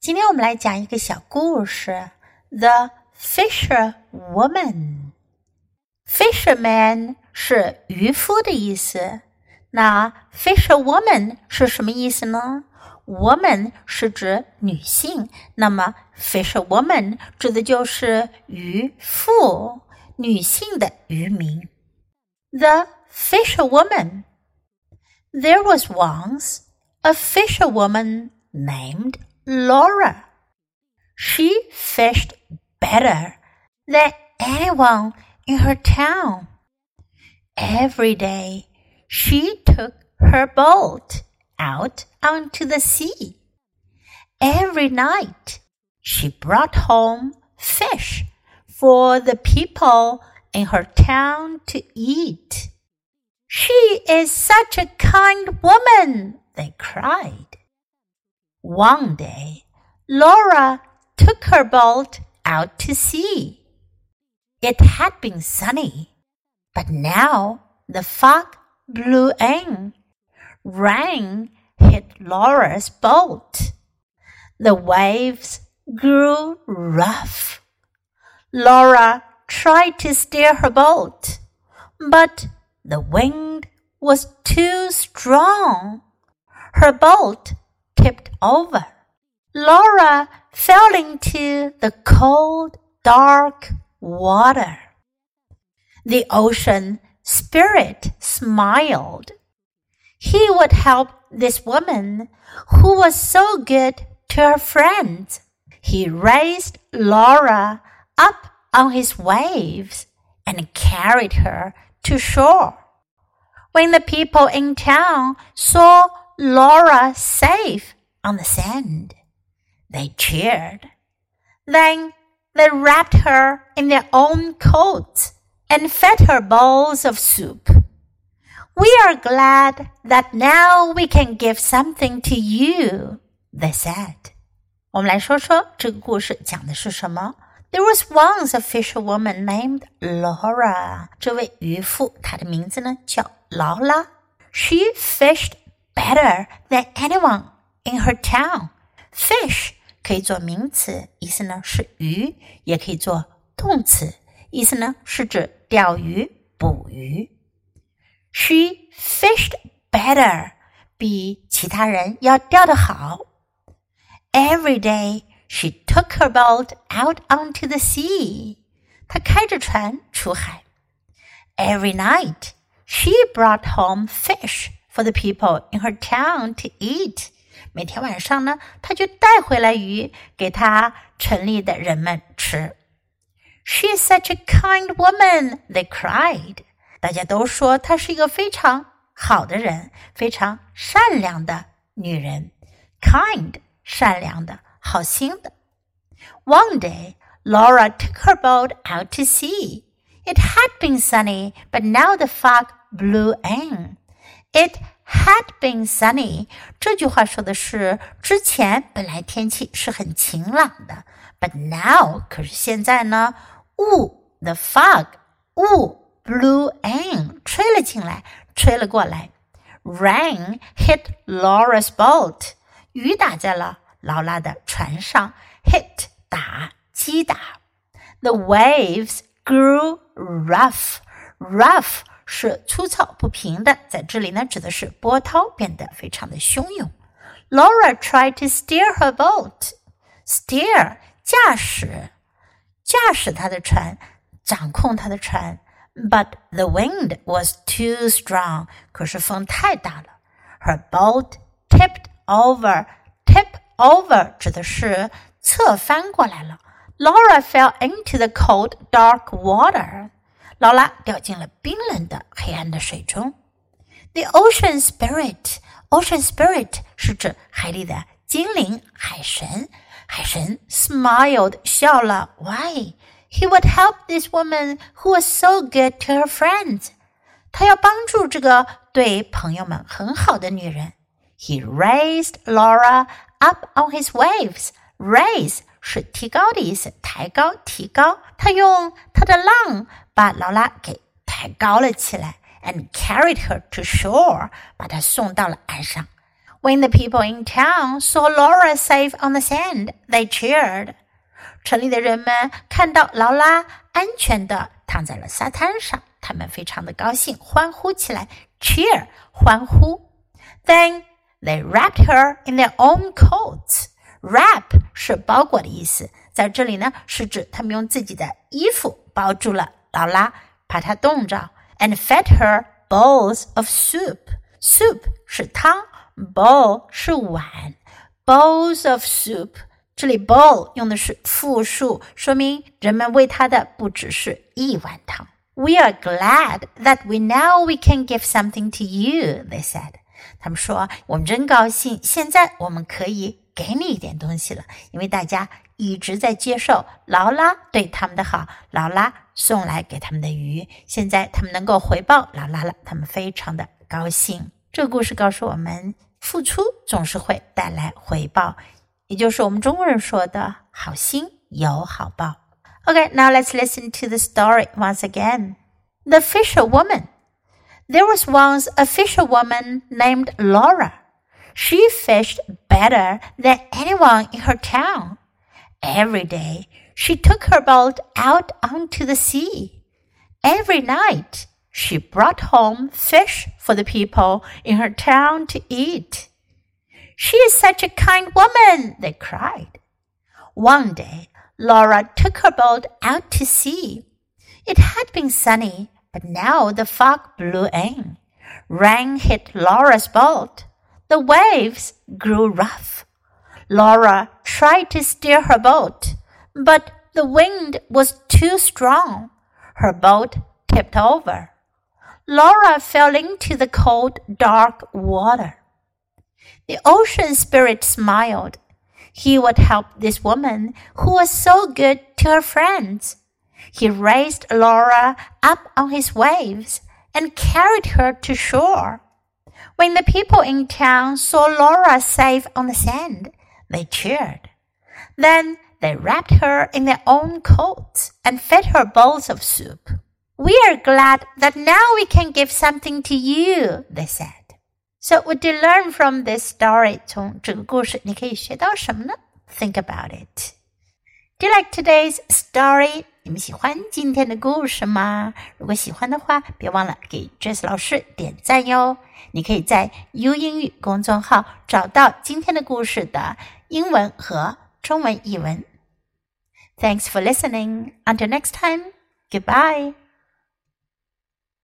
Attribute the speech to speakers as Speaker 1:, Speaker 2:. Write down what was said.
Speaker 1: 今天我们来讲一个小故事，《The Fisher Woman》。Fisherman 是渔夫的意思，那 Fisher Woman 是什么意思呢？Woman 是指女性，那么 Fisher Woman 指的就是渔妇，女性的渔民。The Fisher Woman. There was once a fisher woman named Laura. She fished better than anyone in her town. Every day she took her boat out onto the sea. Every night she brought home fish for the people in her town to eat. She is such a kind woman, they cried. One day, Laura took her boat out to sea. It had been sunny, but now the fog blew in. Rain hit Laura's boat. The waves grew rough. Laura tried to steer her boat, but the wind was too strong. Her boat tipped over. Laura fell into the cold, dark water. The ocean spirit smiled. He would help this woman who was so good to her friends. He raised Laura up on his waves and carried her to shore. When the people in town saw Laura safe on the sand. They cheered. Then they wrapped her in their own coats and fed her bowls of soup. We are glad that now we can give something to you, they said. 我们来说说这个故事讲的是什么。There was once a fisherwoman named Laura. 这位渔妇，她的名字呢叫劳拉。She fished better than anyone in her town. Fish 可以做名词，意思呢是鱼，也可以做动词，意思呢是指钓鱼、捕鱼。She fished better，比其他人要钓得好。Every day she took her boat out onto the sea. 她开着船出海。Every night she brought home fish for the people in her town to eat. 每天晚上呢，她就带回来鱼给她城里的人们吃。She is such a kind woman, they cried. 大家都说她是一个非常好的人，非常善良的女人。Kind，善良的，好心的。One day, Laura took her boat out to sea. It had been sunny, but now the fog blew in. It had been sunny。这句话说的是之前本来天气是很晴朗的，but now 可是现在呢，雾 the fog 雾 blew in 吹了进来，吹了过来。Rain hit Laura's boat，雨打在了劳拉的船上，hit 打击打。The waves grew rough rough 是粗糙不平的，在这里呢指的是波涛变得非常的汹涌。Laura tried to steer her boat. Steer 驾驶，驾驶她的船，掌控她的船。But the wind was too strong. 可是风太大了。Her boat tipped over. Tip over 指的是侧翻过来了。Laura fell into the cold, dark water. 劳拉掉进了冰冷的黑暗的水中。The ocean spirit, ocean spirit 是指海里的精灵、海神。海神 smiled 笑了。Why? He would help this woman who was so good to her friends. 他要帮助这个对朋友们很好的女人。He raised Laura up on his waves. Raise 是提高的意思，抬高、提高。他用他的浪 把劳拉给抬高了起来，and carried her to shore，把她送到了岸上。 When the people in town saw Laura safe on the sand, they cheered. 城里的人们看到劳拉安全的躺在了沙滩上，他们非常的高兴，欢呼起来，cheer 欢呼。Then they wrapped her in their own coats. Wrap 是包裹的意思，在这里呢是指他们用自己的衣服包住了 劳拉，怕她冻着，and fed her bowls of soup. Soup 是汤，bowl 是碗，bowls of soup。这里 bowl 用的是复数，说明人们喂他的不只是一碗汤。We are glad that we now we can give something to you, they said. 他们说我们真高兴，现在我们可以给你一点东西了，因为大家一直在接受劳拉对他们的好，劳拉 送来给他们的鱼，现在他们能够回报劳拉了，他们非常的高兴。这个故事告诉我们，付出总是会带来回报。也就是我们中国人说的“好心有好报”。Okay, now let's listen to the story once again. The fisherwoman. There was once a fisherwoman named Laura. She fished better than anyone in her town. Every day, she took her boat out onto the sea. Every night, she brought home fish for the people in her town to eat. She is such a kind woman, they cried. One day, Laura took her boat out to sea. It had been sunny, but now the fog blew in. Rain hit Laura's boat. The waves grew rough. Laura tried to steer her boat, but the wind was too strong. Her boat tipped over. Laura fell into the cold, dark water. The ocean spirit smiled. He would help this woman who was so good to her friends. He raised Laura up on his waves and carried her to shore. When the people in town saw Laura safe on the sand, they cheered. Then they wrapped her in their own coats and fed her bowls of soup. We are glad that now we can give something to you, they said. So what do you learn from this story? 从这个故事你可以学到什么呢？Think about it. Do you like today's story? 你们喜欢今天的故事吗？如果喜欢的话，别忘了给 Jess 老师点赞哟。你可以在 U 英语公众号找到今天的故事的英文和中文译文。 Thanks for listening. Until next time. Goodbye.